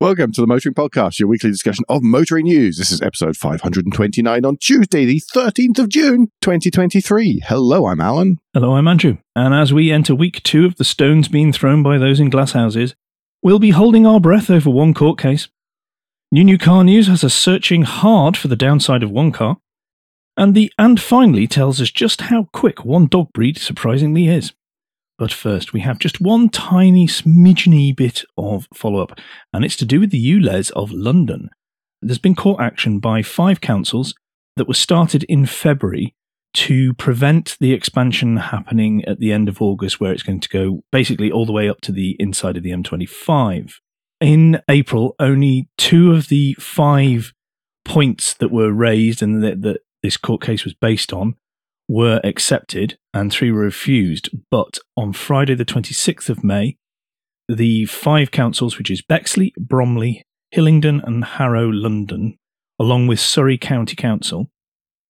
Welcome to the Motoring Podcast, your weekly discussion of motoring news. This is episode 529 on Tuesday, the 13th of June, 2023. Hello, I'm Alan. Hello, I'm Andrew. And as we enter week two of the stones being thrown by those in glass houses, we'll be holding our breath over one court case. New New Car News has us searching hard for the downside of one car. And the and finally tells us just how quick one dog breed surprisingly is. But first, we have just one tiny smidgeny bit of follow up, and it's to do with the ULEZ of London. There's been court action by five councils that was started in February to prevent the expansion happening at the end of August, where it's going to go basically all the way up to the inside of the M25. In April, only two of the five points that were raised and that, that this court case was based on were accepted and three were refused. But on Friday, the 26th of May, the five councils, which is Bexley, Bromley, Hillingdon, and Harrow, London, along with Surrey County Council,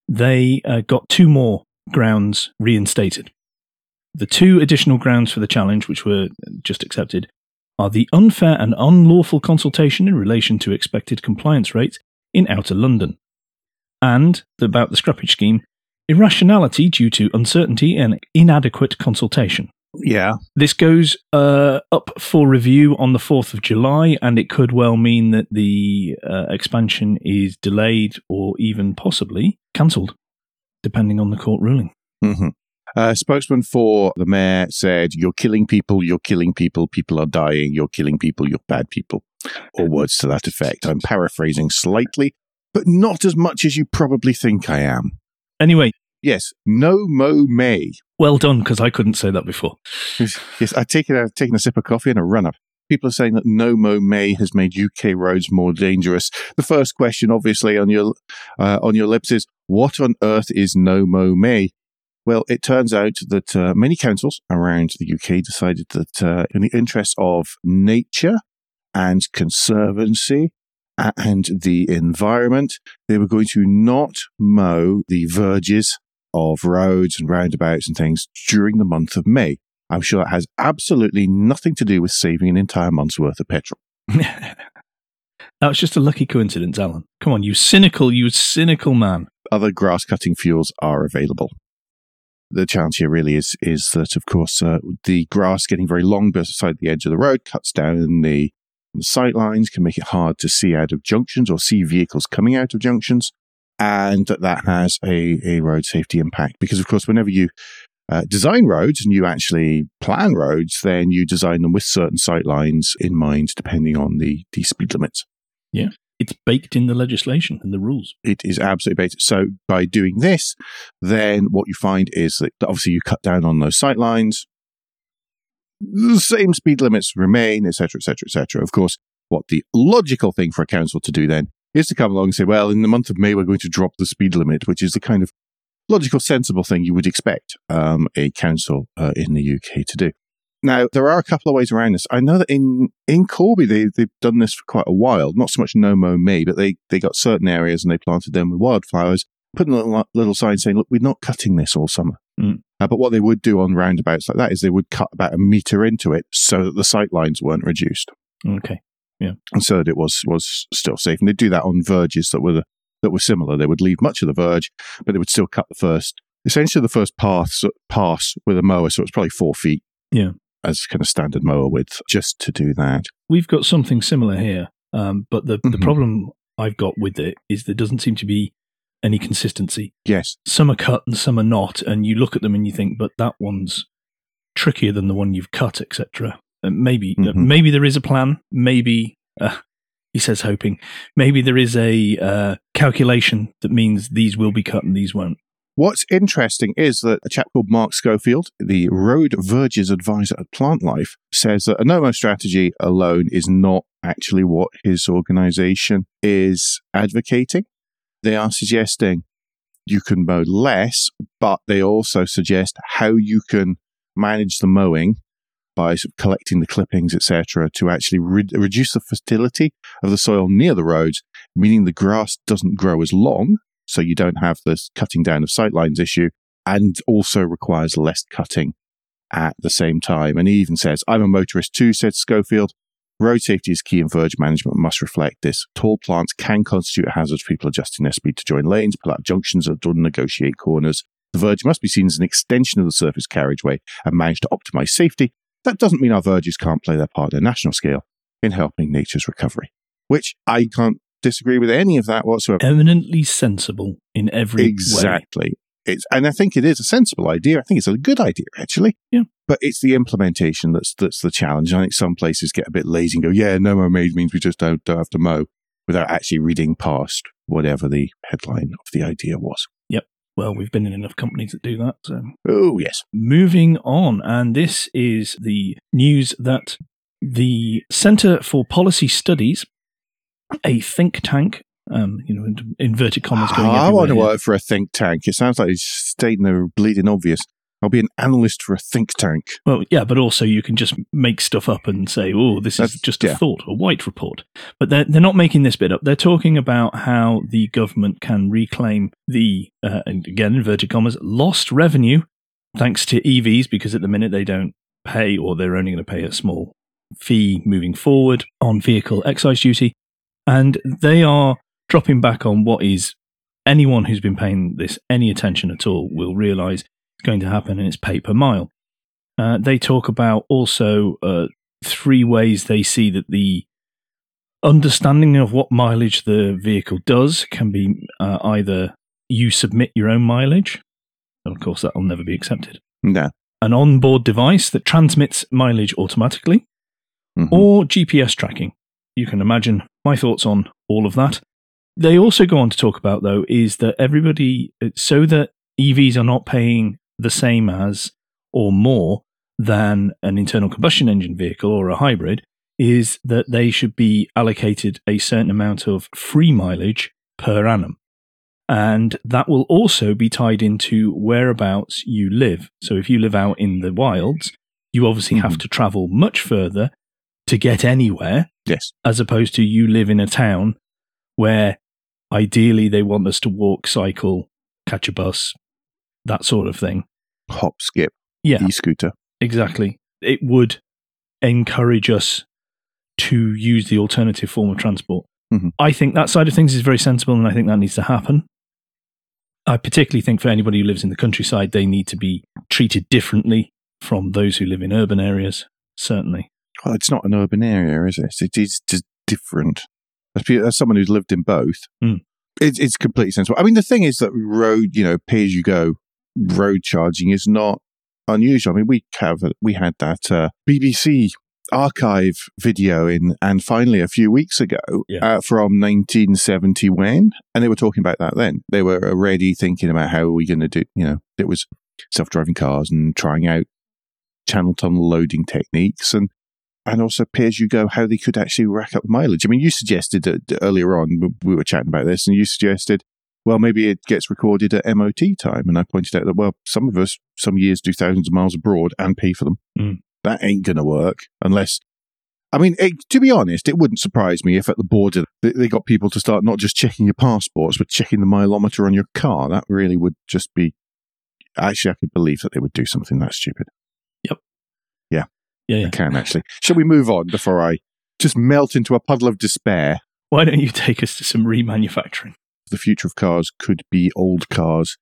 they uh, got two more grounds reinstated. The two additional grounds for the challenge, which were just accepted, are the unfair and unlawful consultation in relation to expected compliance rates in Outer London, and about the scrappage scheme irrationality due to uncertainty and inadequate consultation. Yeah. This goes uh, up for review on the 4th of July, and it could well mean that the uh, expansion is delayed or even possibly cancelled, depending on the court ruling. Mm-hmm. Uh, spokesman for the mayor said, You're killing people, you're killing people, people are dying, you're killing people, you're bad people, or words to that effect. I'm paraphrasing slightly, but not as much as you probably think I am. Anyway, Yes, No Mow May. well done, because I couldn't say that before. Yes, I've taken, I've taken a sip of coffee and a run up. People are saying that No Mow May has made UK roads more dangerous. The first question, obviously, on your uh, on your lips is, what on earth is No Mow May? Well, it turns out that uh, many councils around the UK decided that, uh, in the interests of nature and conservancy and the environment, they were going to not mow the verges of roads and roundabouts and things during the month of May. I'm sure that has absolutely nothing to do with saving an entire month's worth of petrol. that was just a lucky coincidence, Alan. Come on, you cynical, you cynical man. Other grass cutting fuels are available. The challenge here really is is that, of course, uh, the grass getting very long beside the edge of the road cuts down the, the sight lines, can make it hard to see out of junctions or see vehicles coming out of junctions, and that that has a, a road safety impact. Because, of course, whenever you uh, design roads and you actually plan roads, then you design them with certain sight lines in mind, depending on the, the speed limits. Yeah. It's baked in the legislation and the rules. It is absolutely basic. So by doing this, then what you find is that obviously you cut down on those sight lines. The same speed limits remain, etc., etc., etc. Of course, what the logical thing for a council to do then is to come along and say, well, in the month of May, we're going to drop the speed limit, which is the kind of logical, sensible thing you would expect um, a council uh, in the UK to do. Now, there are a couple of ways around this. I know that in, in Corby, they, they've done this for quite a while. Not so much no mo me, but they, they got certain areas and they planted them with wildflowers, putting a little, little sign saying, look, we're not cutting this all summer. Mm. Uh, but what they would do on roundabouts like that is they would cut about a meter into it so that the sight lines weren't reduced Okay. And so that it was, was still safe. And they'd do that on verges that were, the, that were similar. They would leave much of the verge, but they would still cut the first, essentially the first pass, pass with a mower. So it's probably four feet. Yeah. As kind of standard mower width, just to do that. We've got something similar here, um, but the, the Mhm. problem I've got with it is there doesn't seem to be any consistency. Yes. Some are cut and some are not, and you look at them and you think, but that one's trickier than the one you've cut, etc. Uh, maybe, uh, Mhm. maybe there is a plan. Maybe uh, he says hoping. Maybe there is a uh, calculation that means these will be cut and these won't. What's interesting is that a chap called Mark Schofield, the road verges advisor at Plantlife, says that a no-mo strategy alone is not actually what his organization is advocating. They are suggesting you can mow less, but they also suggest how you can manage the mowing by sort of collecting the clippings, etc., to actually re- reduce the fertility of the soil near the roads, meaning the grass doesn't grow as long, so you don't have this cutting down of sightlines issue, and also requires less cutting at the same time. And he even says, I'm a motorist too, said Schofield. Road safety is key and verge management must reflect this. Tall plants can constitute a hazard for people adjusting their speed to join lanes, pull out junctions, or negotiate corners. The verge must be seen as an extension of the surface carriageway and manage to optimize safety. That doesn't mean our verges can't play their part at a national scale in helping nature's recovery, which I can't disagree with any of that whatsoever. Eminently sensible in every way. Exactly. It's, and I think it is a sensible idea. I think it's a good idea, actually. Yeah. But it's the implementation that's that's the challenge. I think some places get a bit lazy and go, "Yeah, no mow maize means we just don't, don't have to mow," without actually reading past whatever the headline of the idea was. Well, we've been in enough companies that do that. So Oh yes, moving on, and this is the news that the Centre for Policy Studies, a think tank, um, you know, inverted commas going I everywhere want to work for a think tank. It sounds like it's stating the bleeding obvious. I'll be an analyst for a think tank. Well, yeah, but also you can just make stuff up and say, "Oh, this is just a yeah. thought, a white report." But they're they're not making this bit up. They're talking about how the government can reclaim the uh, and again inverted commas lost revenue thanks to EVs because at the minute they don't pay or they're only going to pay a small fee moving forward on vehicle excise duty, and they are dropping back on what is anyone who's been paying this any attention at all will realise is going to happen, and it's pay per mile. Uh, they talk about also uh, three ways they see that the understanding of what mileage the vehicle does can be uh, either you submit your own mileage, and of course that will never be accepted, No. an onboard device that transmits mileage automatically, Mhm. or GPS tracking. You can imagine my thoughts on all of that. They also go on to talk about, though, is that everybody, so that EVs are not paying the same as or more than an internal combustion engine vehicle or a hybrid, is that they should be allocated a certain amount of free mileage per annum. And that will also be tied into whereabouts you live. So if you live out in the wilds, you obviously have Mhm. to travel much further to get anywhere, yes. as opposed to you live in a town where ideally they want us to walk, cycle, catch a bus, that sort of thing. Hop, skip, Yeah, e-scooter. exactly. It would encourage us to use the alternative form of transport. Mhm. I think that side of things is very sensible, and I think that needs to happen. I particularly think for anybody who lives in the countryside, they need to be treated differently from those who live in urban areas. Certainly. Well, it's not an urban area, is it? It is just different. As, as someone who's lived in both, Mm. it's it's completely sensible. I mean, the thing is that road, you know, pay as you go road charging is not unusual. I mean, we have we had that uh, BBC archive video in, and finally a few weeks ago Yeah. uh, from 1970 when, and they were talking about that then. They were already thinking about how are we going to do. You know, it was self-driving cars and trying out channel tunnel loading techniques and and also pay as you go how they could actually rack up the mileage. I mean, you suggested that earlier on we were chatting about this, and you suggested, well, maybe it gets recorded at MOT time, and I pointed out that well, some of us some years do thousands of miles abroad and pay for them. Mm. That ain't going to work unless. I mean, it, to be honest, it wouldn't surprise me if at the border they, they got people to start not just checking your passports, but checking the mileometer on your car. That really would just be. Actually, I could believe that they would do something that stupid. Yep. Yeah, yeah. I can actually. Shall we move on before I just melt into a puddle of despair? Why don't you take us to some remanufacturing? The future of cars could be old cars.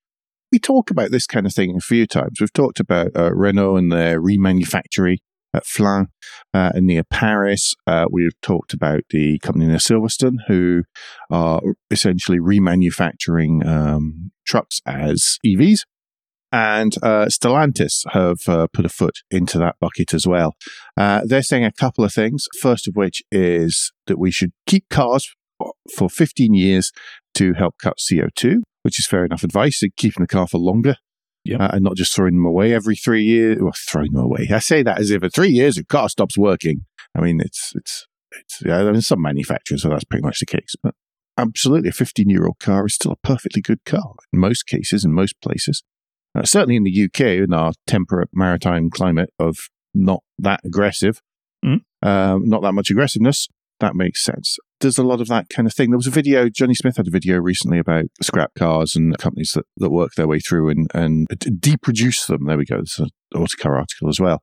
We talk about this kind of thing a few times. We've talked about uh, Renault and their remanufacturing at Flins uh, near Paris. Uh, we've talked about the company near Silverstone who are essentially remanufacturing um, trucks as EVs. And uh, Stellantis have uh, put a foot into that bucket as well. Uh, they're saying a couple of things. First of which is that we should keep cars for 15 years to help cut CO2, which is fair enough advice. Keeping the car for longer Yep. uh, and not just throwing them away every three years. Well, throwing them away. I say that as if at three years, a car stops working. I mean, it's, it's, it's, yeah, I mean, some manufacturers, so that's pretty much the case. But absolutely, a 15 year old car is still a perfectly good car in most cases, in most places. Uh, certainly in the UK, in our temperate maritime climate of not that aggressive, Mm. um, not that much aggressiveness, that makes sense. There's a lot of that kind of thing. There was a video, Jonny Smith had a video recently about scrap cars and companies that, that work their way through and, and deproduce them. There we go. It's an Autocar article as well.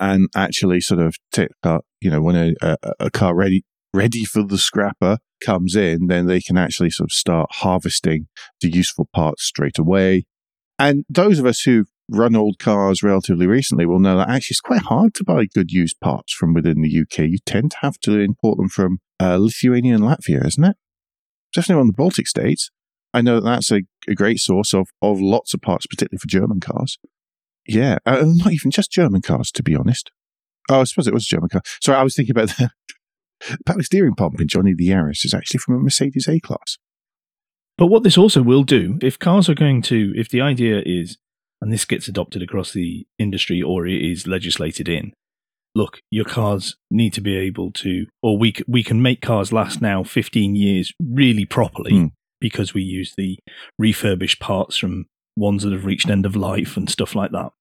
And actually sort of take, uh, you know, when a, a, a car ready ready for the scrapper comes in, then they can actually sort of start harvesting the useful parts straight away. And those of us who've run old cars relatively recently will know that actually it's quite hard to buy good used parts from within the UK. You tend to have to import them from uh, Lithuania and Latvia, isn't it? Definitely on the Baltic states. I know that that's a, a great source of, of lots of parts, particularly for German cars. Yeah, uh, not even just German cars, to be honest. Oh, I suppose it was a German car. Sorry, I was thinking about the power steering pump in Johnny the Yaris is actually from a Mercedes A class. But what this also will do, if cars are going to, if the idea is, and this gets adopted across the industry or it is legislated in, look, your cars need to be able to, or we, we can make cars last now 15 years really properly Mm. because we use the refurbished parts from ones that have reached end of life and stuff like that.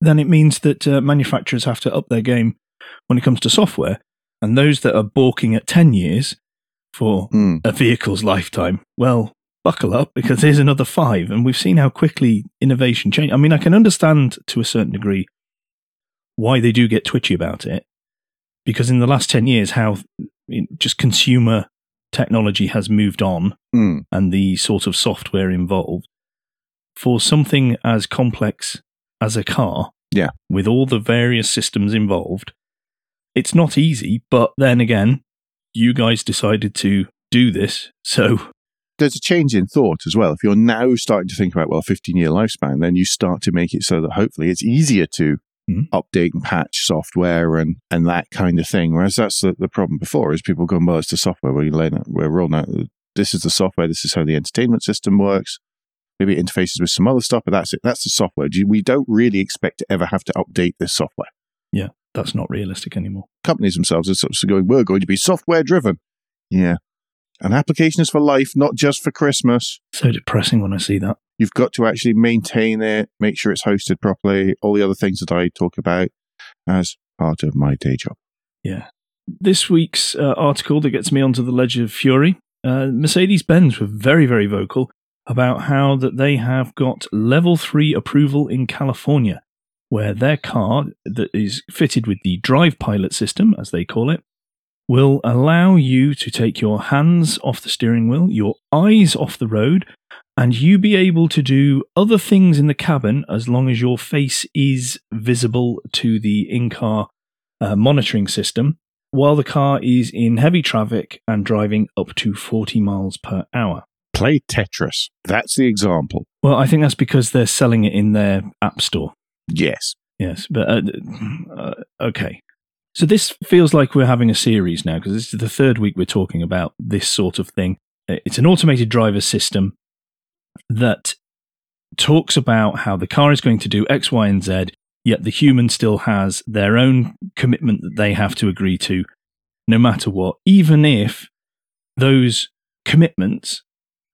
Then it means that uh, manufacturers have to up their game when it comes to software. And those that are balking at 10 years for Mm. a vehicle's lifetime, well, buckle up because here's another five. And we've seen how quickly innovation change. I mean, I can understand to a certain degree why they do get twitchy about it because in the last 10 years, how just consumer technology has moved on Mm. and the sort of software involved for something as complex as a car Yeah. with all the various systems involved it's not easy but then again you guys decided to do this so There's a change in thought as well. If you're now starting to think about, well, 15 year lifespan, then you start to make it so that hopefully it's easier to Mhm. update and patch software and, and that kind of thing. Whereas that's the, the problem before is people going, well, it's the software. We're, laying out, we're rolling out, this is the software. This is how the entertainment system works. Maybe it interfaces with some other stuff, but that's it. That's the software. We don't really expect to ever have to update this software. Yeah, that's not realistic anymore Companies themselves are sort of going, we're going to be software driven. Yeah. An application is for life, not just for Christmas. so depressing when i see that You've got to actually maintain it, make sure it's hosted properly, all the other things that I talk about as part of my day job. yeah this week's uh, article that gets me onto the ledge of fury uh, mercedes-benz were very very vocal about how that they have got level 3 approval in california where their car that is fitted with the drive pilot system as they call it will allow you to take your hands off the steering wheel your eyes off the road and you be able to do other things in the cabin as long as your face is visible to the in-car uh, monitoring system while the car is in heavy traffic and driving up to 40 miles per hour. Play Tetris. That's the example. Well, I think that's because they're selling it in their app store. Yes. Yes, but uh, uh, okay. So this feels like we're having a series now because this is the third week we're talking about this sort of thing. Uh, It's an automated driver system that talks about how the car is going to do X, Y, and Z, yet the human still has their own commitment that they have to agree to, no matter what, even if those commitments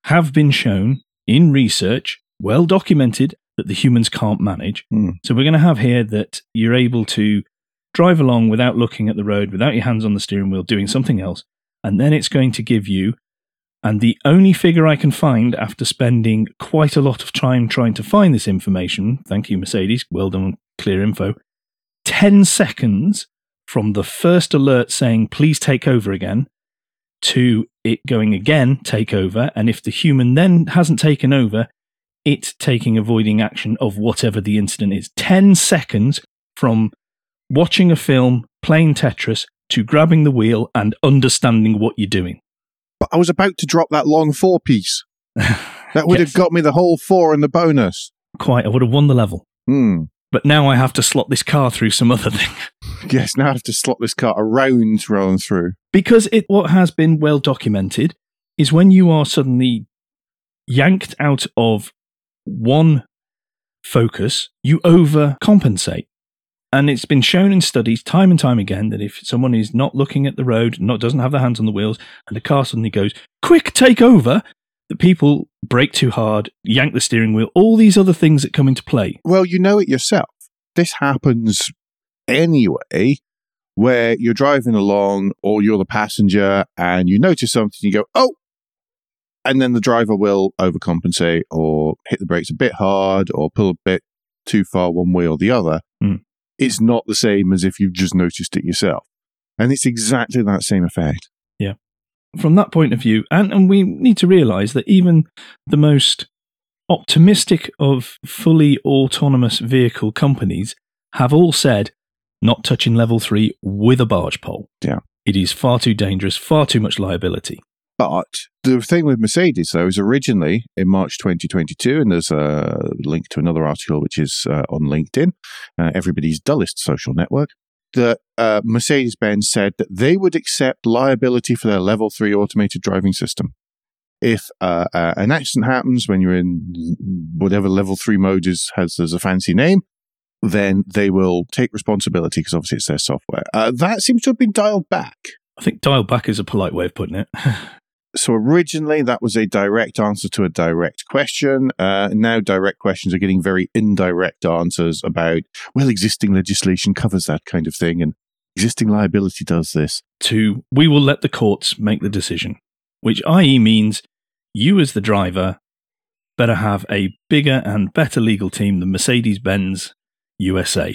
have been shown in research, well documented, that the humans can't manage. Hmm. So we're going to have here that you're able to drive along without looking at the road, without your hands on the steering wheel, doing something else. And then it's going to give you, and the only figure I can find after spending quite a lot of time trying to find this information, thank you, Mercedes, well done, clear info, 10 seconds from the first alert saying, please take over again, to it going again, take over. And if the human then hasn't taken over, it taking avoiding action of whatever the incident is. 10 seconds from watching a film, playing Tetris, to grabbing the wheel and understanding what you're doing. But I was about to drop that long four piece. That would Yes. have got me the whole four and the bonus. Quite, I would have won the level. Hmm. But now I have to slot this car through some other thing. Yes, now I have to slot this car around rather than through. because it what has been well documented is when you are suddenly yanked out of one focus, you overcompensate. And it's been shown in studies time and time again that if someone is not looking at the road, not doesn't have their hands on the wheels, and the car suddenly goes, quick, take over, the people brake too hard, yank the steering wheel, all these other things that come into play. Well, you know it yourself. This happens anyway, where you're driving along or you're the passenger and you notice something, you go, oh, and then the driver will overcompensate or hit the brakes a bit hard or pull a bit too far one way or the other. Hmm. It's not the same as if you've just noticed it yourself. And it's exactly that same effect. Yeah. From that point of view, and, and we need to realize that even the most optimistic of fully autonomous vehicle companies have all said not touching level three with a barge pole. Yeah. It is far too dangerous, far too much liability. But the thing with Mercedes, though, is originally in March 2022, and there's a link to another article which is uh, on LinkedIn, uh, everybody's dullest social network, that uh, Mercedes Benz said that they would accept liability for their level three automated driving system. If uh, uh, an accident happens when you're in whatever level three mode is, has as a fancy name, then they will take responsibility because obviously it's their software. Uh, that seems to have been dialed back. I think dial back is a polite way of putting it. So originally that was a direct answer to a direct question. Uh, now direct questions are getting very indirect answers about, well, existing legislation covers that kind of thing and existing liability does this. to we will let the courts make the decision, which i.e. means you as the driver better have a bigger and better legal team than Mercedes Benz USA.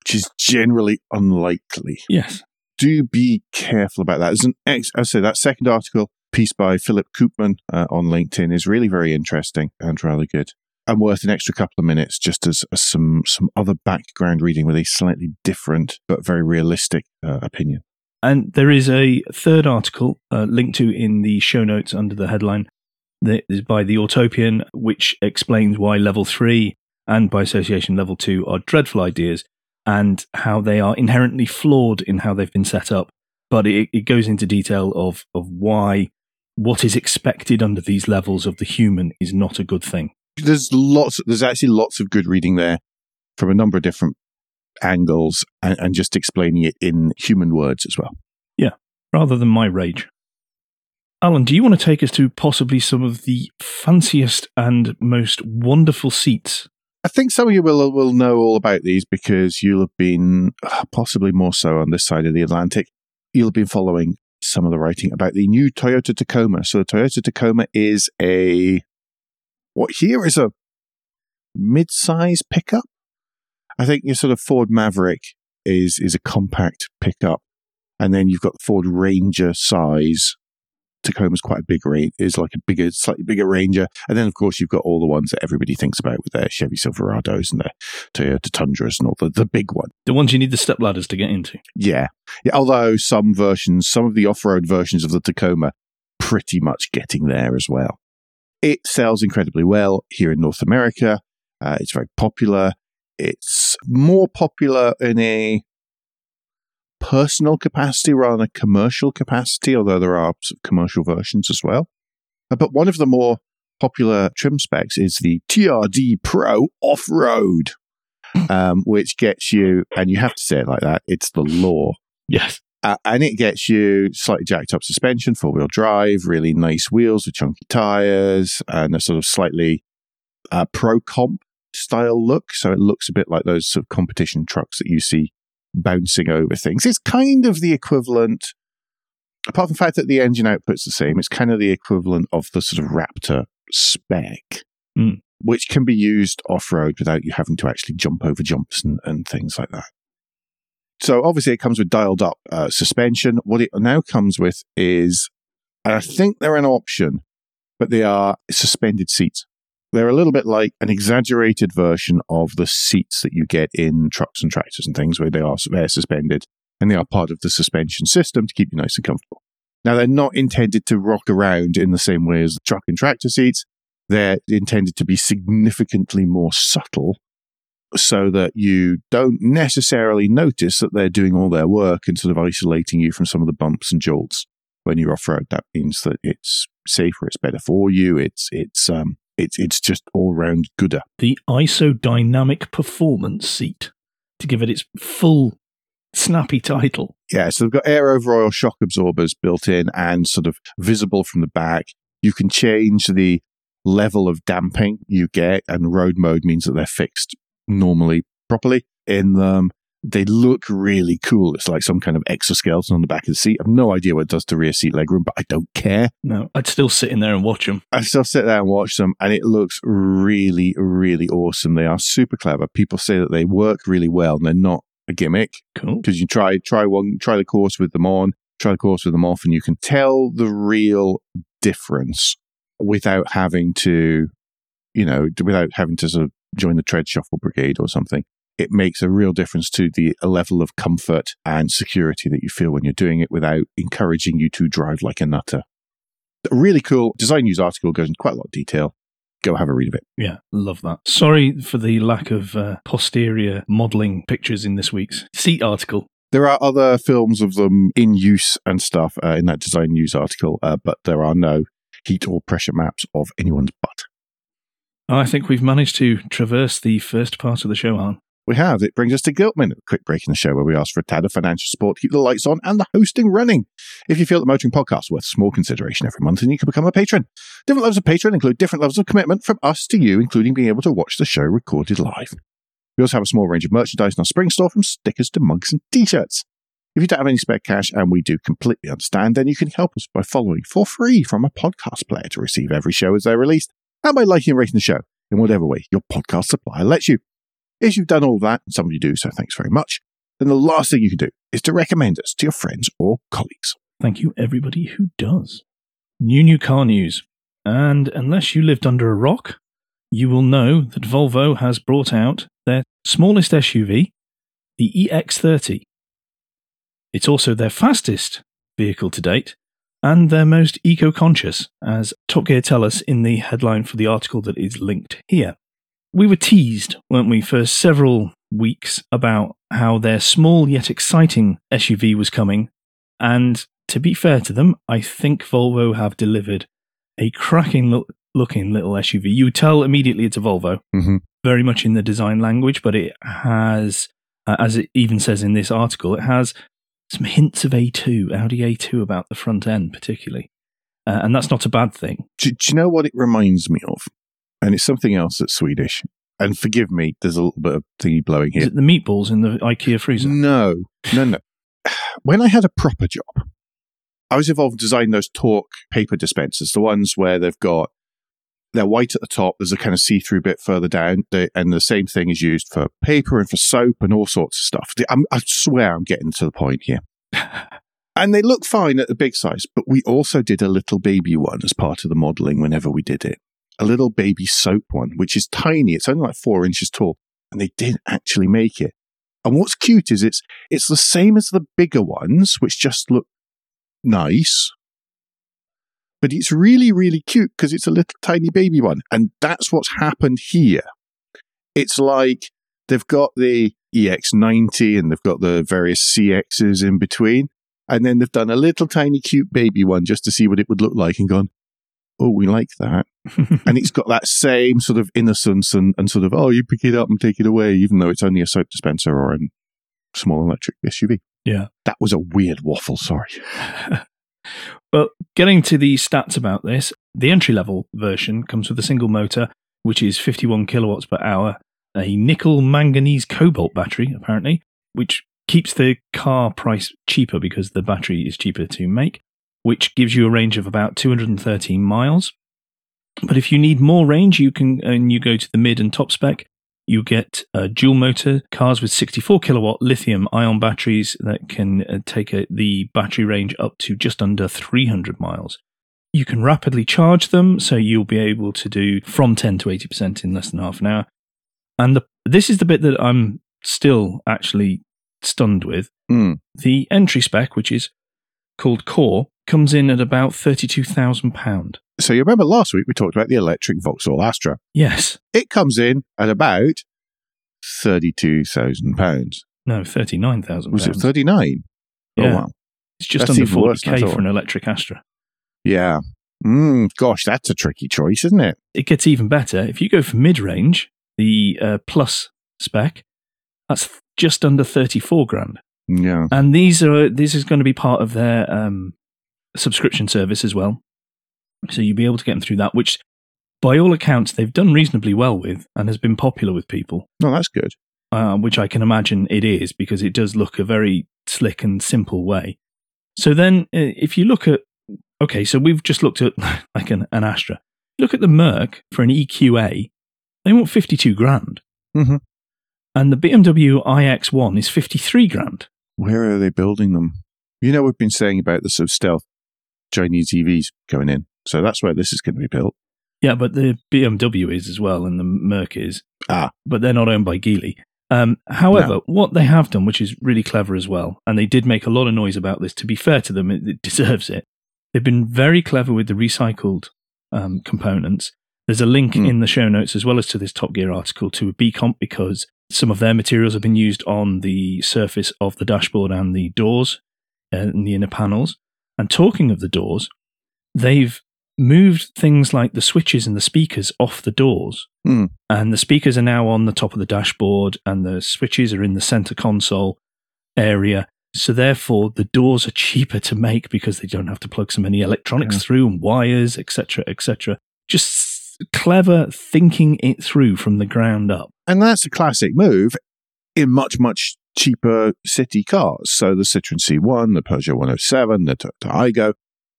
Which is generally unlikely. Yes. Do be careful about that. There's an ex- I say that second article, piece by Philip Koopman uh, on LinkedIn, is really very interesting and rather good, and worth an extra couple of minutes just as, as some some other background reading with a slightly different but very realistic uh, opinion. And there is a third article uh, linked to in the show notes under the headline that is by the Autopian, which explains why level three and by association level two are dreadful ideas and how they are inherently flawed in how they've been set up. But it, it goes into detail of, of why what is expected under these levels of the human is not a good thing. there's lots there's actually lots of good reading there from a number of different angles and, and just explaining it in human words as well Yeah, rather than my rage. Alan, do you want to take us to possibly some of the fanciest and most wonderful seats? i think some of you will will know all about these because you'll have been uh, possibly more so on this side of the atlantic you'll have been following some of the writing about the new toyota tacoma so the toyota tacoma is a what here is a mid-size pickup i think your sort of ford maverick is is a compact pickup and then you've got Ford Ranger size. Tacoma's quite a big range, is like a bigger, slightly bigger Ranger. And then, of course, you've got all the ones that everybody thinks about with their Chevy Silverados and their Toyota Tundras and all the, the big one. The ones you need the step ladders to get into. Yeah. yeah. Although some versions, some of the off road versions of the Tacoma, pretty much getting there as well. It sells incredibly well here in North America. Uh, it's very popular. It's more popular in a personal capacity rather than a commercial capacity, although there are commercial versions as well. Uh, But one of the more popular trim specs is the TRD Pro Off Road, um, which gets you, and you have to say it like that, it's the law. Yes. Uh, and it gets you slightly jacked up suspension, four wheel drive, really nice wheels with chunky tires, and a sort of slightly uh, pro comp style look. So it looks a bit like those sort of competition trucks that you see bouncing over things. It's kind of the equivalent, apart from the fact that the engine output's the same, it's kind of the equivalent of the sort of Raptor spec, Mm. which can be used off road without you having to actually jump over jumps and, and things like that. So obviously it comes with dialed up uh, suspension. What it now comes with is, and I think they're an option, but they are suspended seats. They're a little bit like an exaggerated version of the seats that you get in trucks and tractors and things where they are they're suspended and they are part of the suspension system to keep you nice and comfortable. Now they're not intended to rock around in the same way as truck and tractor seats. They're intended to be significantly more subtle so that you don't necessarily notice that they're doing all their work and sort of isolating you from some of the bumps and jolts when you're off road. That means that it's safer, it's better for you, it's it's um it's it's just all round gooder. The isodynamic performance seat to give it its full snappy title. Yeah, so they've got air over oil shock absorbers built in and sort of visible from the back. You can change the level of damping you get, and road mode means that they're fixed normally properly in them. They look really cool. It's like some kind of exoskeleton on the back of the seat. I've no idea what it does to rear seat legroom, but I don't care. No, I'd still sit in there and watch them. I still sit there and watch them, and it looks really, really awesome. They are super clever. People say that they work really well, and they're not a gimmick Cool. because you try try one try the course with them on, try the course with them off, and you can tell the real difference without having to, you know, without having to sort of join the tread shuffle brigade or something. It makes a real difference to the level of comfort and security that you feel when you're doing it without encouraging you to drive like a nutter. A really cool design news article goes into quite a lot of detail. Go have a read of it. Yeah, love that. Sorry for the lack of uh, posterior modelling pictures in this week's seat article. There are other films of them in use and stuff uh, in that design news article, uh, but there are no heat or pressure maps of anyone's butt. I think we've managed to traverse the first part of the show, Alan. We have. It brings us to Giltman, a quick break in the show where we ask for a tad of financial support, keep the lights on, and the hosting running. If you feel that Motoring Podcast worth small consideration every month, then you can become a patron. Different levels of patron include different levels of commitment from us to you, including being able to watch the show recorded live. We also have a small range of merchandise in our spring store, from stickers to mugs and t-shirts. If you don't have any spare cash, and we do completely understand, then you can help us by following for free from a podcast player to receive every show as they're released, and by liking and rating the show in whatever way your podcast supplier lets you. If you've done all that, and some of you do, so thanks very much, then the last thing you can do is to recommend us to your friends or colleagues. Thank you, everybody who does. New new car news. And unless you lived under a rock, you will know that Volvo has brought out their smallest SUV, the EX30. It's also their fastest vehicle to date and their most eco conscious, as Top Gear tell us in the headline for the article that is linked here. We were teased, weren't we, for several weeks about how their small yet exciting SUV was coming. And to be fair to them, I think Volvo have delivered a cracking lo- looking little SUV. You tell immediately it's a Volvo, Mm-hmm. very much in the design language, but it has, uh, as it even says in this article, it has some hints of A2, Audi A2 about the front end, particularly. Uh, and that's not a bad thing. Do, do you know what it reminds me of? And it's something else that's Swedish. And forgive me, there's a little bit of thingy blowing Is here. it the meatballs in the IKEA freezer? No, no, no. When I had a proper job, I was involved in designing those Tork paper dispensers, the ones where they've got they're white at the top. There's a kind of see-through bit further down, they, and the same thing is used for paper and for soap and all sorts of stuff. I'm, I swear I'm getting to the point here. and they look fine at the big size, but we also did a little baby one as part of the modeling whenever we did it. A little baby soap one, which is tiny. It's only like four inches tall, and they did actually make it. And what's cute is it's it's the same as the bigger ones, which just look nice. But it's really, really cute because it's a little tiny baby one. And that's what's happened here. It's like they've got the EX90 and they've got the various CXs in between. And then they've done a little tiny cute baby one just to see what it would look like and gone, oh, we like that. and it's got that same sort of innocence and, and sort of, oh, you pick it up and take it away, even though it's only a soap dispenser or a small electric SUV. yeah. That was a weird waffle, sorry. Well, getting to the stats about this, the entry level version comes with a single motor, which is 51 kilowatts per hour, a nickel manganese cobalt battery, apparently, which keeps the car price cheaper because the battery is cheaper to make, which gives you a range of about 213 miles. But if you need more range, you can and you go to the mid and top spec. You get uh, dual motor cars with 64 kilowatt lithium ion batteries that can uh, take a, the battery range up to just under 300 miles. You can rapidly charge them, so you'll be able to do from 10 to 80% in less than half an hour. And the, this is the bit that I'm still actually stunned with. Mm. The entry spec, which is called Core, comes in at about £32,000. So you remember last week we talked about the electric Vauxhall Astra. Yes. It comes in at about £32,000. No, 39000 Was it 39 Yeah. Oh, wow. It's just That's under even worse 40k for an electric Astra. Yeah. Mm, gosh, that's a tricky choice, isn't it? It gets even better. If you go for mid range, the uh, plus spec, that's just under 34 grand. Yeah. And these are this is going to be part of their um, subscription service as well. So you'll be able to get them through that, which by all accounts they've done reasonably well with and has been popular with people. No, that's good. uh, which I can imagine it is because it does look a very slick and simple way. So then, uh, if you look at okay, so we've just looked at like an, an Astra. Look at the Merc for an EQA. They want fifty-two grand. Mhm. And the BMW iX1 is 53 grand. Where are they building them? You know, we've been saying about the sort of stealth Chinese EVs going in. So that's where this is going to be built. Yeah, but the BMW is as well, and the Merc is. Ah. But they're not owned by Geely. Um, however, No. what they have done, which is really clever as well, and they did make a lot of noise about this, to be fair to them, it, it deserves it. They've been very clever with the recycled um, components. There's a link Hmm. in the show notes as well as to this Top Gear article to a Bcomp because some of their materials have been used on the surface of the dashboard and the doors uh, and the inner panels. And talking of the doors, they've moved things like the switches and the speakers off the doors. Hmm. And the speakers are now on the top of the dashboard, and the switches are in the center console area. So, therefore, the doors are cheaper to make because they don't have to plug so many electronics Yeah. through and wires, etc., etc. Just clever thinking it through from the ground up. And that's a classic move in much, much cheaper city cars. So the Citroen C1, the Peugeot 107, the Toyota Aygo,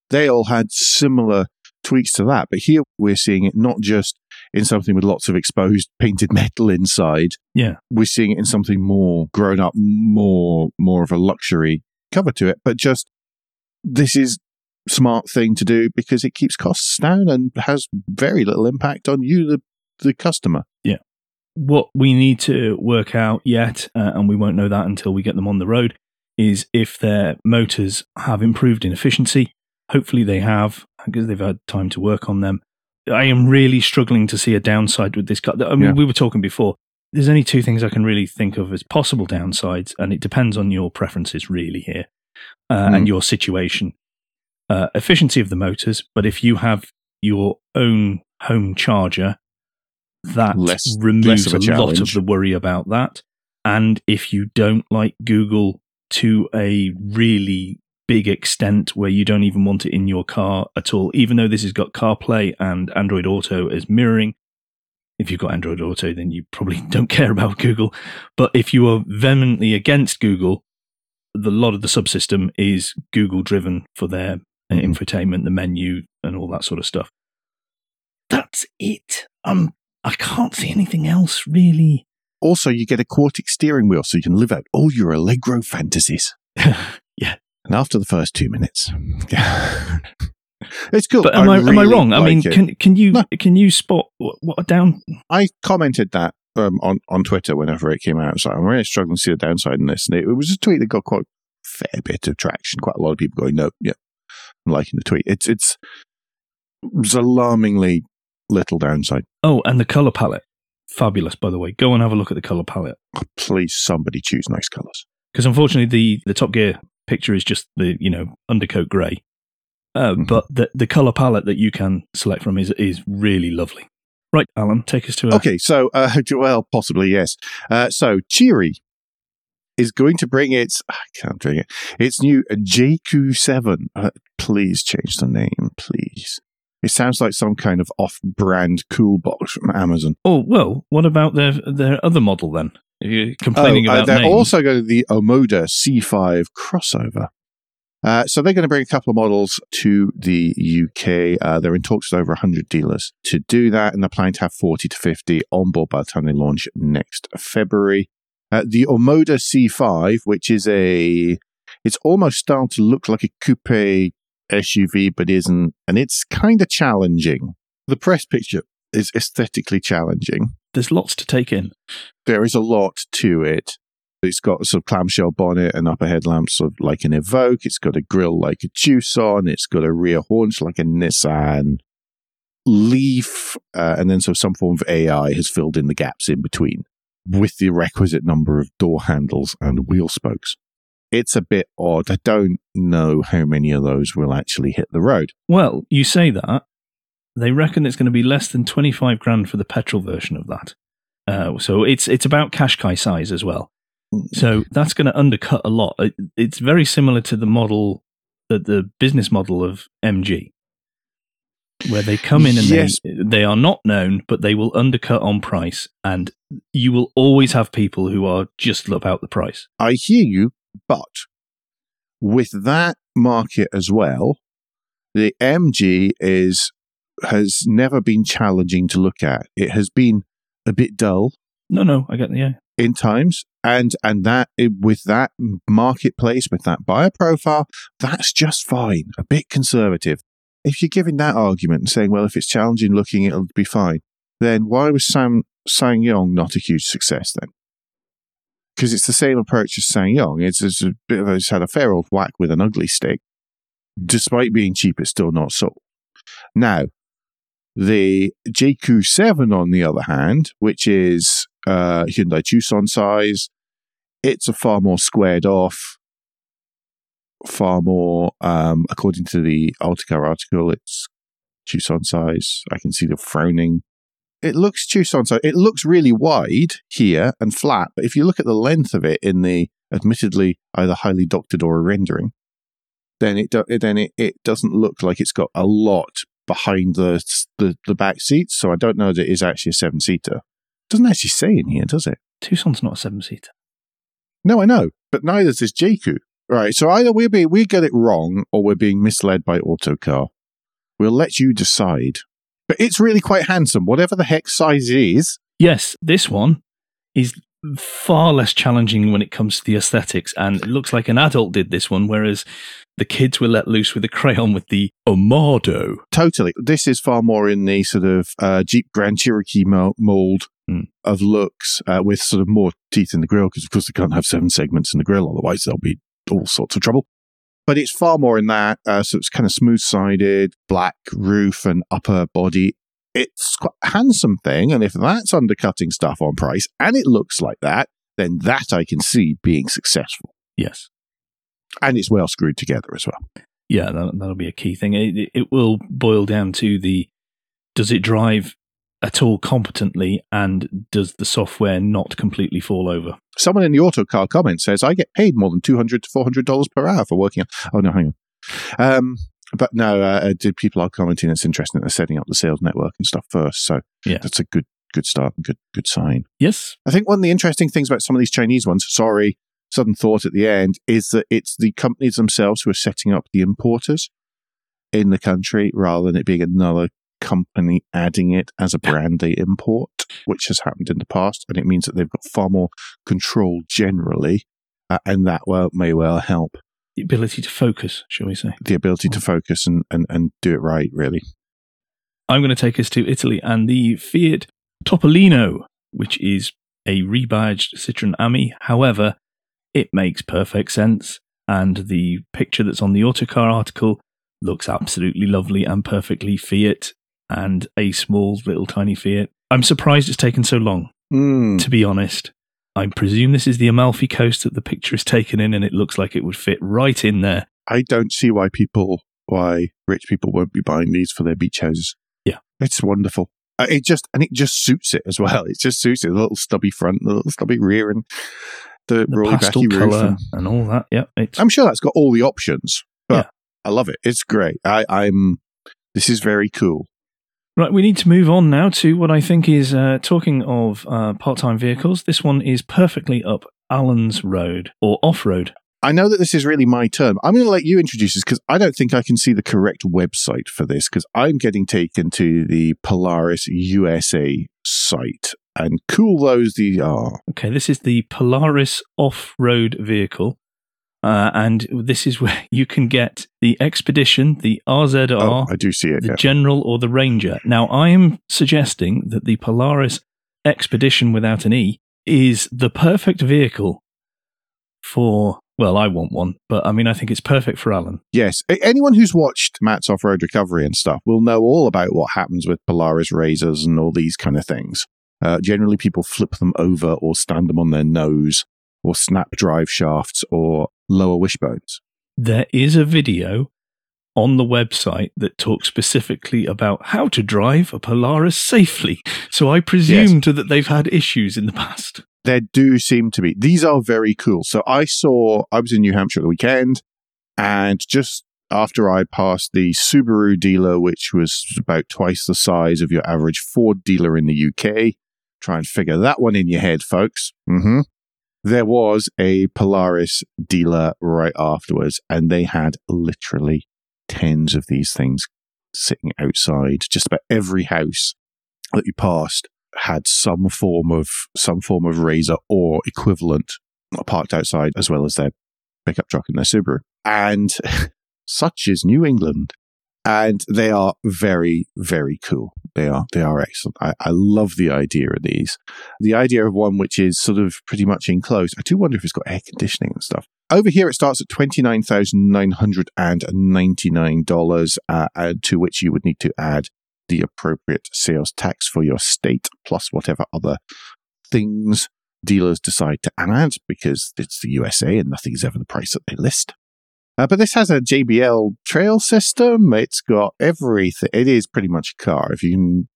they all had similar tweaks to that. But here we're seeing it not just in something with lots of exposed painted metal inside. Yeah. We're seeing it in something more grown up, more, more of a luxury cover to it. But just this is smart thing to do because it keeps costs down and has very little impact on you, the, the customer. What we need to work out yet, uh, and we won't know that until we get them on the road, is if their motors have improved in efficiency. Hopefully, they have because they've had time to work on them. I am really struggling to see a downside with this car. I mean, Yeah. we were talking before. There's only two things I can really think of as possible downsides, and it depends on your preferences really here uh, Mm. and your situation. Uh, efficiency of the motors, but if you have your own home charger, that Less- removes less of a a, lot of the worry about that. And if you don't like Google to a really big extent where you don't even want it in your car at all, even though this has got CarPlay and Android Auto as mirroring. If you've got Android Auto, then you probably don't care about Google. But if you are vehemently against Google, the lot of the subsystem is Google driven for their Mhm. infotainment, the menu, and all that sort of stuff. That's it. Um, I can't see anything else really. Also, you get a Quartic steering wheel so you can live out all your Allegro fantasies. yeah, And after the first two minutes, it's cool. but am I, am I really wrong? I mean, like it. can can you No. can you spot what, what a down? I commented that um, on on Twitter whenever it came out. So I'm really struggling to see the downside in this, and it, it was a tweet that got quite a fair bit of traction. Quite a lot of people going, "No, yeah, I'm liking the tweet." It's it's, it's alarmingly little downside. Oh, and the color palette, fabulous. By the way, go and have a look at the color palette Please, somebody choose nice colors. because unfortunately the the Top Gear picture is just the you know undercoat grey. Uh, Mhm. But the the color palette that you can select from is is really lovely. Right, Alan, take us to a, Okay, so uh, well, possibly yes. Uh, so Chery is going to bring its I can't bring it. Its new JQ7. Uh, please change the name, please. It sounds like some kind of off-brand cool box from Amazon. Oh well, what about their their other model then? If you're complaining Oh, uh, about they're names, also going to the Omoda C5 crossover. Uh, so they're going to bring a couple of models to the UK. Uh, they're in talks with over 100 dealers to do that, and they're planning to have 40 to 50 on board by the time they launch next February. Uh, the Omoda C5, which is a, it's almost starting to look like a coupe SUV, but isn't, and it's kind of challenging. The press picture is aesthetically challenging there's lots to take in. there is a lot to it. It's got a sort of clamshell bonnet and upper headlamps sort of like an Evoque. It's got a grille like a Tucson. It's got a rear haunch like a Nissan Leaf. Uh, and then so some form of AI has filled in the gaps in between with the requisite number of door handles and wheel spokes. It's a bit odd. I don't know how many of those will actually hit the road. Well, you say that. They reckon it's going to be less than 25 grand for the petrol version of that. Uh, so it's it's about Qashqai size as well. So that's going to undercut a lot. It, it's very similar to the model, the, the business model of MG, where they come in and Yes. they, they are not known, but they will undercut on price. And you will always have people who are just about the price. I hear you, but with that market as well, the MG is has never been challenging to look at. It has been a bit dull. No, no, I get the yeah. in times and and that with that marketplace with that buyer profile that's just fine a bit conservative if you're giving that argument and saying well if it's challenging looking it'll be fine then why was Sam SsangYong not a huge success then because it's the same approach as SsangYong it's, it's a bit of a, it's had a fair old whack with an ugly stick despite being cheap it's still not sold now the Jaecoo 7 on the other hand which is uh, Hyundai Tucson size. It's a far more squared off, far more, um, according to the Autocar article, it's Tucson size. I can see the frowning. It looks Tucson size. It looks really wide here and flat, but if you look at the length of it in the admittedly either highly doctored or a rendering, then it do, then it, it doesn't look like it's got a lot behind the, the the back seats. So I don't know that it is actually a seven seater. Doesn't actually say in here, does it? Tucson's not a seven seater. No, I know, but neither is Jaecoo. Right, so either we be we get it wrong or we're being misled by Autocar. We'll let you decide. But it's really quite handsome, whatever the heck size it is. Yes, this one is far less challenging when it comes to the aesthetics, and it looks like an adult did this one, whereas the kids were let loose with a crayon with the Omoda. Totally. This is far more in the sort of uh, Jeep Grand Cherokee mold mm. of looks uh, with sort of more teeth in the grill because, of course, they can't have seven segments in the grill, otherwise, there'll be all sorts of trouble. But it's far more in that. Uh, so it's kind of smooth sided, black roof and upper body. It's quite a handsome thing. And if that's undercutting stuff on price and it looks like that, then that I can see being successful. Yes. And it's well screwed together as well. Yeah, that, will be a key thing. It, it will boil down to the does it drive at all competently and does the software not completely fall over? Someone in the Autocar comment says, I get paid more than 200 to $400 per hour for working on. Oh, no, hang on. Um, but no, uh, uh people are commenting. It's interesting that they're setting up the sales network and stuff first. So yeah. that's a good, good start and good, good sign. Yes. I think one of the interesting things about some of these Chinese ones, sorry, sudden thought at the end, is that it's the companies themselves who are setting up the importers in the country rather than it being another company adding it as a brand they import, which has happened in the past. And it means that they've got far more control generally. Uh, and that well, may well help. The ability to focus, shall we say? The ability to focus and, and, and do it right, really. I'm going to take us to Italy and the Fiat Topolino, which is a rebadged Citroen Ami. However, it makes perfect sense. And the picture that's on the Autocar article looks absolutely lovely and perfectly Fiat and a small little tiny Fiat. I'm surprised it's taken so long, mm. to be honest. I presume this is the Amalfi Coast that the picture is taken in, and it looks like it would fit right in there. I don't see why people, why rich people won't be buying these for their beach houses. Yeah, it's wonderful. Uh, it just and it just suits it as well. It just suits it. The little stubby front, the little stubby rear, and the, the pastel color and, and, all that. Yeah, I'm sure that's got all the options. But yeah. I love it. It's great. I, I'm. This is very cool. Right, we need to move on now to what I think is uh, talking of uh, part time vehicles. This one is perfectly up Alan's Road or off road. I know that this is really my term. I'm going to let you introduce this because I don't think I can see the correct website for this because I'm getting taken to the Polaris USA site and cool those these are. Okay, this is the Polaris off road vehicle. Uh, and this is where you can get the Expedition, the RZR, oh, I do see it, the yeah. General, or the Ranger. Now, I am suggesting that the Polaris Expedition without an E is the perfect vehicle for. Well, I want one, but I mean, I think it's perfect for Alan. Yes. Anyone who's watched Matt's off road recovery and stuff will know all about what happens with Polaris RZRs and all these kind of things. Uh, generally, people flip them over or stand them on their nose or snap drive shafts or lower wishbones. There is a video on the website that talks specifically about how to drive a Polaris safely. So I presumed yes. that they've had issues in the past. There do seem to be. These are very cool. So I saw, I was in New Hampshire the weekend, and just after I passed the Subaru dealer, which was about twice the size of your average Ford dealer in the UK, try and figure that one in your head, folks. Mm-hmm there was a Polaris dealer right afterwards, and they had literally tens of these things sitting outside just about every house that you passed. had some form of some form of RZR or equivalent parked outside, as well as their pickup truck and their Subaru. And such is New England. And they are very, very cool. They are, they are excellent. I, I love the idea of these. The idea of one which is sort of pretty much enclosed. I do wonder if it's got air conditioning and stuff. Over here, it starts at $29,999, uh, to which you would need to add the appropriate sales tax for your state, plus whatever other things dealers decide to add, because it's the USA and nothing's ever the price that they list. Uh, but this has a JBL trail system. It's got everything. It is pretty much a car. If you can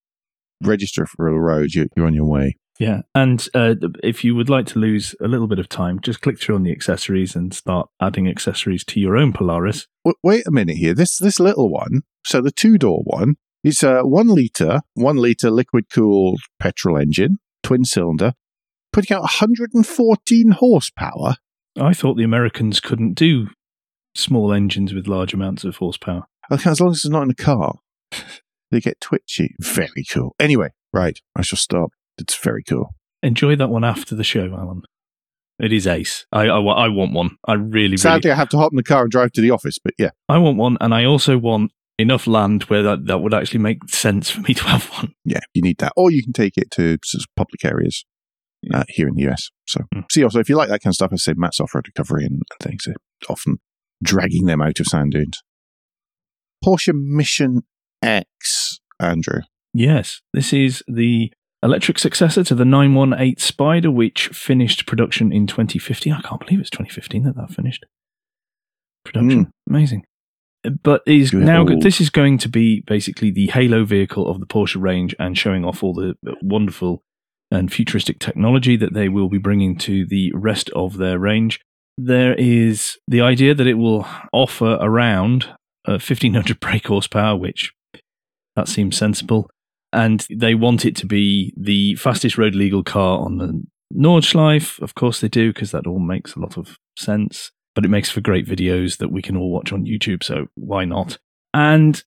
register for a road, you're, you're on your way. Yeah. And uh, if you would like to lose a little bit of time, just click through on the accessories and start adding accessories to your own Polaris. W- wait a minute here. This this little one, so the two door one, it's a one liter, one liter liquid cooled petrol engine, twin cylinder, putting out 114 horsepower. I thought the Americans couldn't do small engines with large amounts of horsepower. Okay, as long as it's not in a car, they get twitchy. Very cool. Anyway, right, I shall stop. It's very cool. Enjoy that one after the show, Alan. It is ace. I, I, I want one. I really, want Sadly, really, I have to hop in the car and drive to the office, but yeah. I want one, and I also want enough land where that, that would actually make sense for me to have one. Yeah, you need that. Or you can take it to sort of public areas uh, here in the US. So, Mm. see, also, if you like that kind of stuff, I say Matt's off road recovery and things, often dragging them out of sand dunes. Porsche Mission X, Andrew. Yes, this is the electric successor to the 918 Spider, which finished production in 2015. I can't believe it's 2015 that that finished production. Hmm. Amazing. But is Good now old. this is going to be basically the halo vehicle of the Porsche range and showing off all the wonderful and futuristic technology that they will be bringing to the rest of their range. There is the idea that it will offer around uh, 1500 brake horsepower, which that seems sensible and they want it to be the fastest road legal car on the Nordschleife. Of course, they do because that all makes a lot of sense. But it makes for great videos that we can all watch on YouTube, so why not? And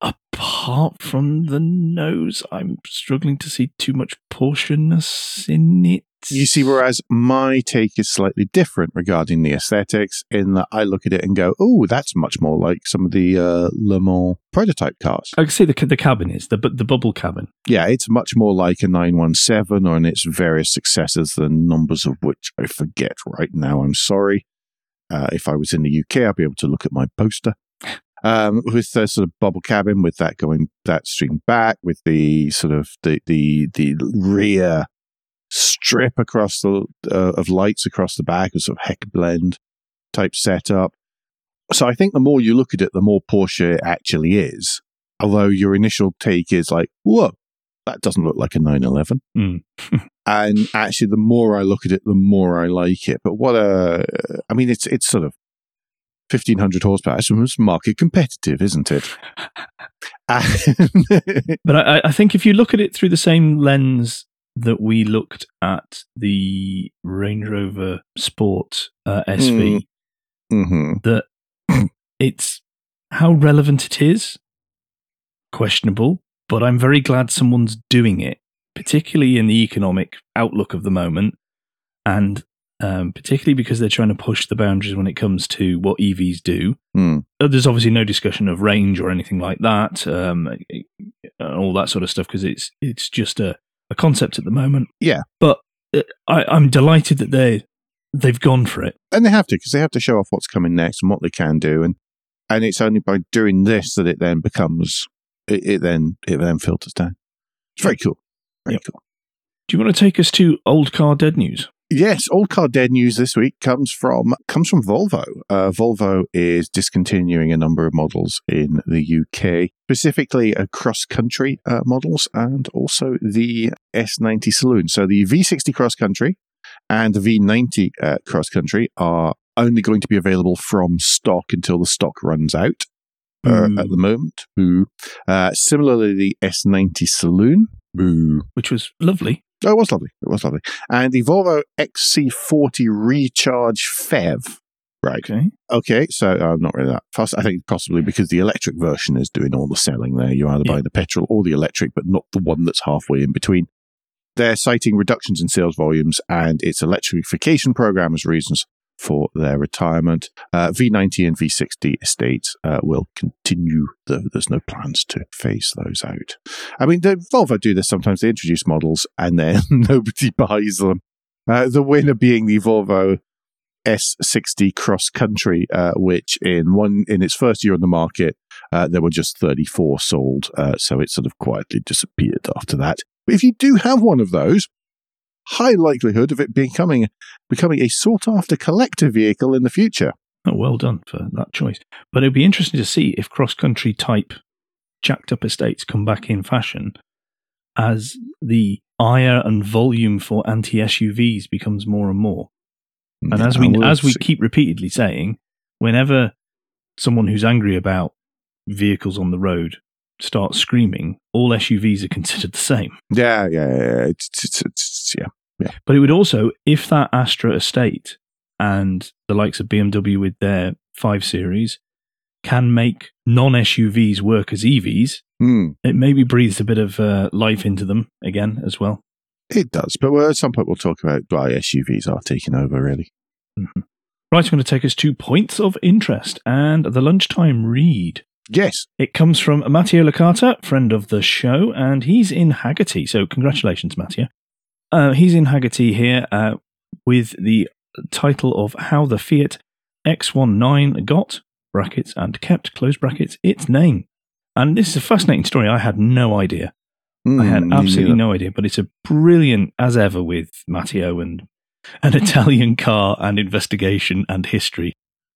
apart from the nose, I'm struggling to see too much Porsche-ness in it. You see, whereas my take is slightly different regarding the aesthetics, in that I look at it and go, oh, that's much more like some of the uh, Le Mans prototype cars. I can see the the cabin is the the bubble cabin. Yeah, it's much more like a 917 or in its various successors, the numbers of which I forget right now. I'm sorry. Uh, if I was in the UK, I'd be able to look at my poster. Um, with the sort of bubble cabin, with that going that stream back, with the sort of the the the rear strip across the uh, of lights across the back, a sort of Heckblende type setup. So I think the more you look at it, the more Porsche it actually is. Although your initial take is like, whoa, that doesn't look like a 911. Mm. and actually, the more I look at it, the more I like it. But what a, I mean, it's it's sort of 1500 horsepower. So It's market competitive, isn't it? But I, I think if you look at it through the same lens that we looked at the Range Rover Sport uh, SV, Mhm. that it's how relevant it is questionable. But I'm very glad someone's doing it, particularly in the economic outlook of the moment, and um, particularly because they're trying to push the boundaries when it comes to what EVs do. Mm. Uh, There's obviously no discussion of range or anything like that, um, all that sort of stuff, because it's it's just a, a concept at the moment. Yeah. but uh, I, I'm delighted that they they've gone for it. and they have to because they have to show off what's coming next and what they can do, and and it's only by doing this that it then becomes it, it then it then filters down. It's very cool, very Yep. cool. Do you want to take us to old car dead news? Yes, old car dead news this week comes from comes from Volvo. Uh, Volvo is discontinuing a number of models in the UK, specifically uh, cross country uh, models and also the S90 Saloon. So the V60 cross country and the V90 uh, cross country are only going to be available from stock until the stock runs out. Uh, at the moment, boo. Uh, similarly, the S90 Saloon, boo. Which was lovely. Oh, it was lovely. It was lovely. And the Volvo XC40 Recharge PHEV. Right. Okay. Okay. So I'm not really that fast. I think possibly because the electric version is doing all the selling there. You either Yeah. buy the petrol or the electric, but not the one that's halfway in between. They're citing reductions in sales volumes and its electrification program as reasons for their retirement. Uh, V90 and V60 estates uh, will continue, there's no plans to phase those out. I mean, the Volvo do this sometimes. They introduce models and then nobody buys them. Uh, the winner being the Volvo S60 Cross Country, uh, which in one in its first year on the market, uh, there were just 34 sold. Uh, so it sort of quietly disappeared after that. But if you do have one of those, high likelihood of it becoming becoming a sought after collector vehicle in the future. Oh, well done for that choice. But it'd be interesting to see if cross country type jacked up estates come back in fashion as the ire and volume for anti SUVs becomes more and more. And as we as we keep repeatedly saying, whenever someone who's angry about vehicles on the road starts screaming, all SUVs are considered the same. Yeah, yeah, yeah. It's, it's, it's, yeah. Yeah. But it would also, if that Astra estate and the likes of BMW with their 5 Series can make non SUVs work as EVs, mm. it maybe breathes a bit of uh, life into them again as well. It does. But at some point, we'll talk about why SUVs are taking over, really. Mm-hmm. Right, I'm going to take us to points of interest and the lunchtime read. Yes. It comes from Matteo Licata, friend of the show, and he's in Hagerty. So, congratulations, Matteo. Uh, he's in Hagerty here uh, with the title of How the Fiat X19 Got, brackets, and kept, close brackets, its name. And this is a fascinating story. I had no idea. Mm, I had hmm, absolutely no idea, but it's a brilliant, as ever, with Matteo and an Italian car and investigation and history.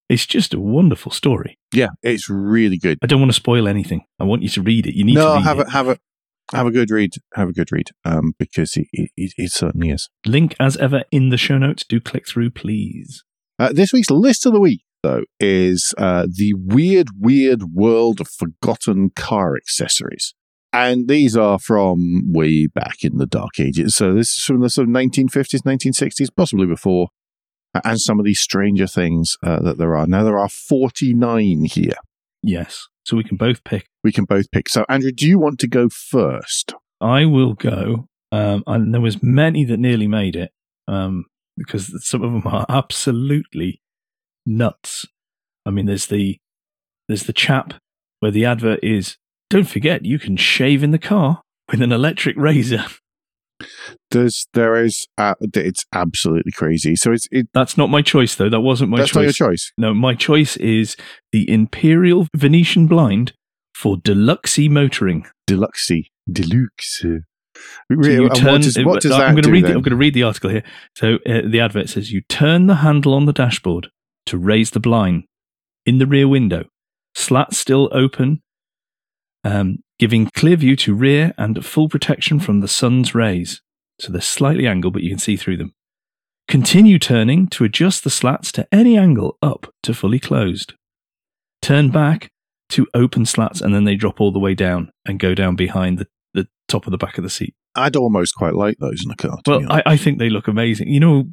It's just a wonderful story. Yeah, it's really good. I don't want to spoil anything. I want you to read it. You need no, to have it. have a have a good read. Have a good read. Um, because it, it, it certainly is. Link as ever in the show notes. Do click through, please. Uh, this week's list of the week, though, is uh, the weird, weird world of forgotten car accessories. And these are from way back in the dark ages. So this is from the sort of 1950s, 1960s, possibly before. And some of these stranger things uh, that there are. Now, there are 49 here. Yes. So we can both pick. We can both pick. So, Andrew, do you want to go first? I will go. Um, and there was many that nearly made it um, because some of them are absolutely nuts. I mean, there's the there's the chap where the advert is. Don't forget, you can shave in the car with an electric razor. There's there is uh, it's absolutely crazy. So it's it, that's not my choice though. That wasn't my that's choice. That's not your choice. No, my choice is the Imperial Venetian blind for deluxe motoring. Deluxe, deluxe. You turn, what does, what does I'm going to read. The, I'm going to read the article here. So uh, the advert says you turn the handle on the dashboard to raise the blind in the rear window. Slats still open, um, giving clear view to rear and full protection from the sun's rays. So they're slightly angled, but you can see through them. Continue turning to adjust the slats to any angle up to fully closed. Turn back to open slats and then they drop all the way down and go down behind the, the top of the back of the seat. I'd almost quite like those in a car. Well, I, I think they look amazing. You know,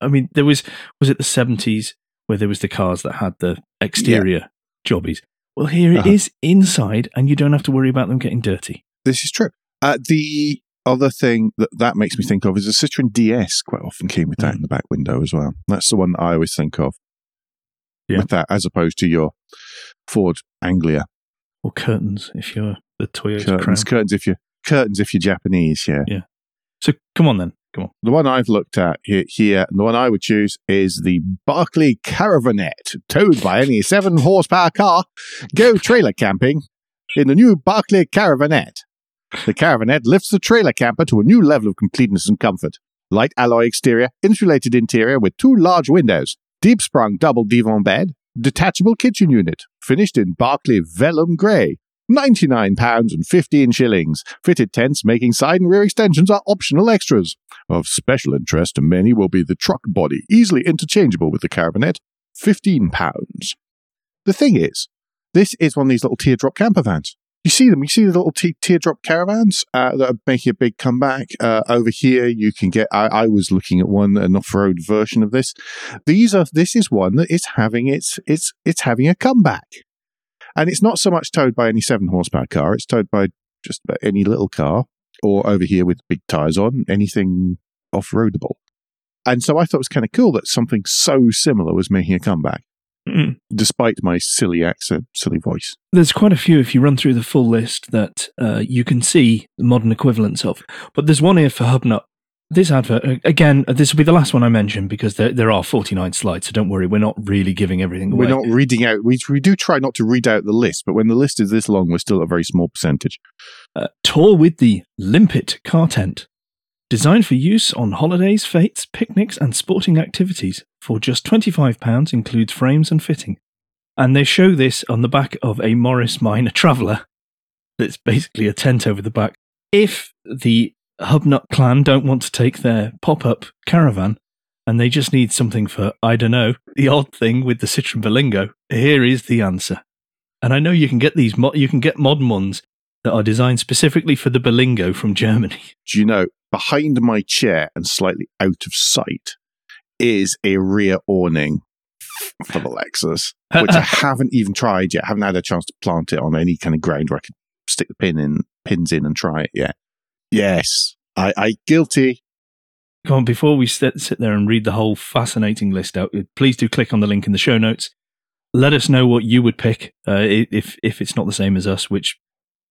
I mean, there was, was it the 70s where there was the cars that had the exterior yeah. jobbies? Well, here it uh-huh. is inside, and you don't have to worry about them getting dirty. This is true. Uh, the other thing that that makes me think of is a Citroen DS quite often came with that mm. in the back window as well. That's the one that I always think of yeah. with that, as opposed to your Ford Anglia or curtains if you're the Toyota curtains. Crown. Curtains if you're curtains if you're Japanese. Yeah. Yeah. So come on then. Come on. The one I've looked at here, here the one I would choose is the Barclay Caravanette, towed by any seven horsepower car. Go trailer camping in the new Barclay Caravanette. The Caravanette lifts the trailer camper to a new level of completeness and comfort. Light alloy exterior, insulated interior with two large windows, deep sprung double divan bed, detachable kitchen unit, finished in Barclay Vellum Grey, £99 and 15 shillings. Fitted tents making side and rear extensions are optional extras. Of special interest to many will be the truck body, easily interchangeable with the Caravanette, £15. The thing is, this is one of these little teardrop camper vans. You see them, you see the little te- teardrop caravans uh, that are making a big comeback. Uh, over here, you can get, I, I was looking at one, an off-road version of this. These are, this is one that is having its, it's, it's having a comeback. And it's not so much towed by any seven horsepower car, it's towed by just about any little car. or over here with big tires on, anything off roadable. And so I thought it was kind of cool that something so similar was making a comeback, Mm. despite my silly accent, silly voice. There's quite a few if you run through the full list that uh, you can see the modern equivalents of. But there's one here for Hubnut. This advert, uh, again, uh, this will be the last one I mention because there, there are 49 slides, so don't worry, we're not really giving everything away. We're not reading out, we, we do try not to read out the list, but when the list is this long, we're still a very small percentage. Uh, tour with the Limpet car tent. Designed for use on holidays, fetes, picnics, and sporting activities. For just £25, includes frames and fitting. And they show this on the back of a Morris Minor Traveller. That's basically a tent over the back. If the Hubnut clan don't want to take their pop up caravan and they just need something for, I don't know, the odd thing with the Citroen Berlingo, here is the answer. And I know you can get these, mo- you can get modern ones that are designed specifically for the Berlingo from Germany. Do you know, behind my chair and slightly out of sight is a rear awning for the Lexus, which I haven't even tried yet. I haven't had a chance to plant it on any kind of ground where I could stick the pin in, pins in and try it yet. Yes, I, I guilty. Come on, before we sit, sit there and read the whole fascinating list out, please do click on the link in the show notes. Let us know what you would pick uh, if if it's not the same as us. Which,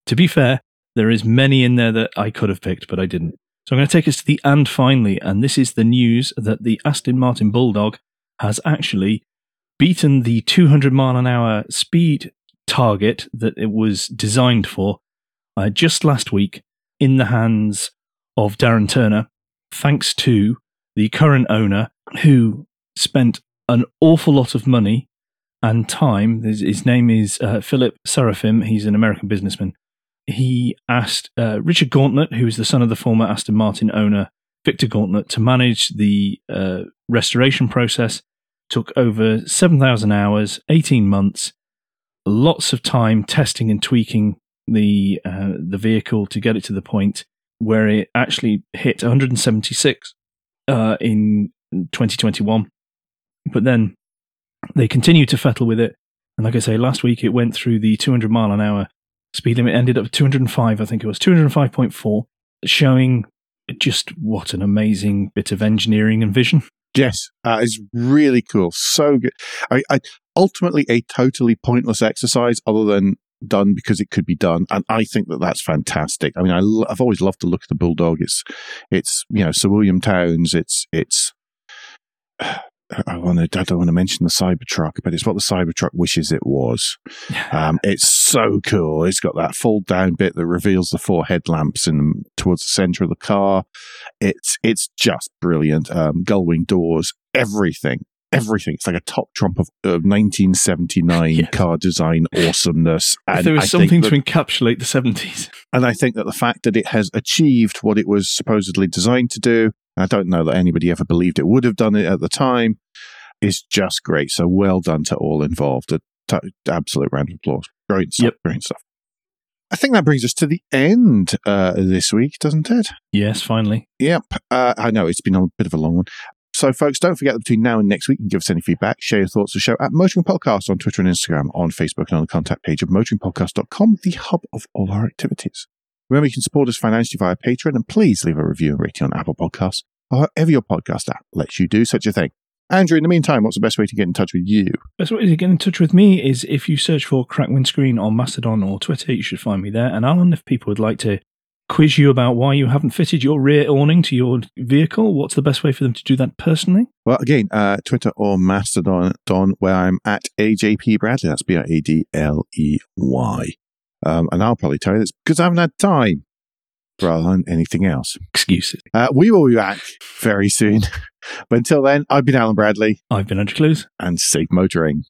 to be fair, there is many in there that I could have picked, but I didn't. So I'm going to take us to the and finally, and this is the news that the Aston Martin Bulldog has actually beaten the 200 mile an hour speed target that it was designed for uh, just last week in the hands of Darren Turner, thanks to the current owner who spent an awful lot of money and time. His, his name is uh, Philip Sarofim. He's an American businessman. He asked uh, Richard Gauntlett, who is the son of the former Aston Martin owner, Victor Gauntlett, to manage the uh, restoration process. Took over 7,000 hours, 18 months, lots of time testing and tweaking the uh, the vehicle to get it to the point where it actually hit 176 uh, in 2021. But then they continued to fettle with it, and like I say, last week it went through the 200 mile an hour speed limit, ended up 205, I think it was 205.4, showing just what an amazing bit of engineering and vision. Yes, uh, it's really cool. So good. I, I ultimately a totally pointless exercise, other than done because it could be done, and I think that that's fantastic. I mean, I I've always loved the look of the bulldog. It's it's you know Sir William Towns. It's it's. I want to. I don't want to mention the Cybertruck, but it's what the Cybertruck wishes it was. Um, it's so cool. It's got that fold down bit that reveals the four headlamps in towards the center of the car. It's it's just brilliant. Um, gull wing doors, everything, everything. It's like a top trump of, of 1979 Yes. car design awesomeness. if And there I was think something that- to encapsulate the 70s. and I think that the fact that it has achieved what it was supposedly designed to do, I don't know that anybody ever believed it would have done it at the time, is just great. So well done to all involved. A t- absolute round of applause. Great stuff. Yep. Great stuff. I think that brings us to the end uh, this week, doesn't it? Yes, finally. Yep. Uh, I know it's been a bit of a long one. So, folks, don't forget that between now and next week, you can give us any feedback, share your thoughts of the show at Motoring Podcast on Twitter and Instagram, on Facebook, and on the contact page of motoringpodcast.com, the hub of all our activities. Remember, you can support us financially via Patreon, and please leave a review and rating on Apple Podcasts or however your podcast app lets you do such a thing. Andrew, in the meantime, what's the best way to get in touch with you? Best way to get in touch with me is if you search for Crack Windscreen on Mastodon or Twitter, you should find me there. And Alan, if people would like to quiz you about why you haven't fitted your rear awning to your vehicle, what's the best way for them to do that personally? Well, again, uh, Twitter or Mastodon, Don, where I'm at AJP Bradley. That's B R A D L E Y. Um, and I'll probably tell you this because I haven't had time rather than anything else. Excuses. Uh, we will be back very soon. but until then, I've been Alan Bradley I've been Andrew Clues. and safe motoring.